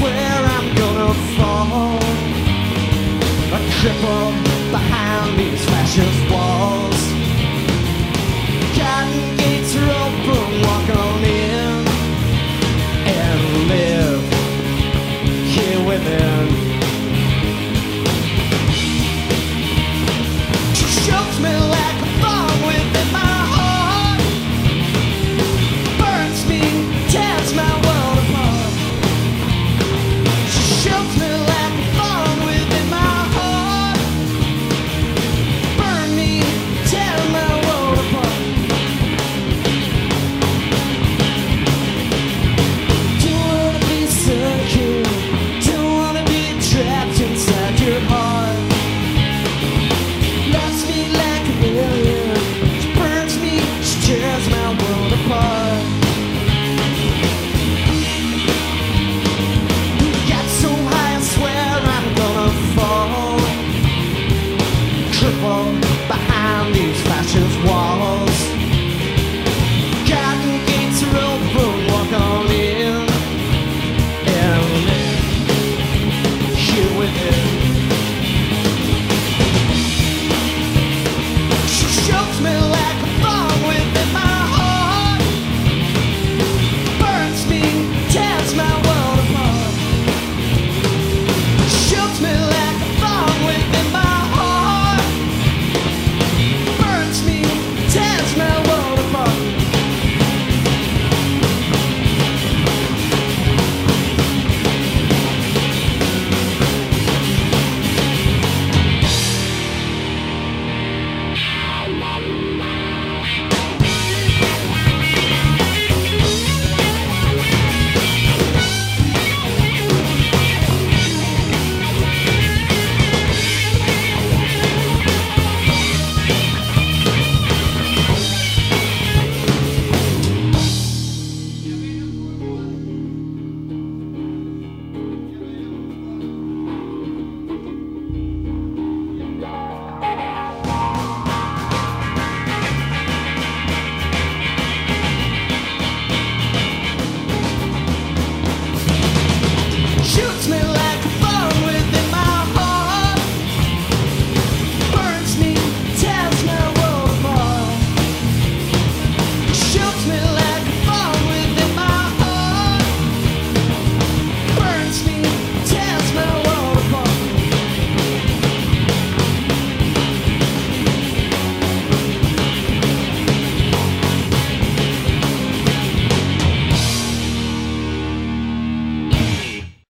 swear I'm gonna fall. A cripple behind these fascist walls.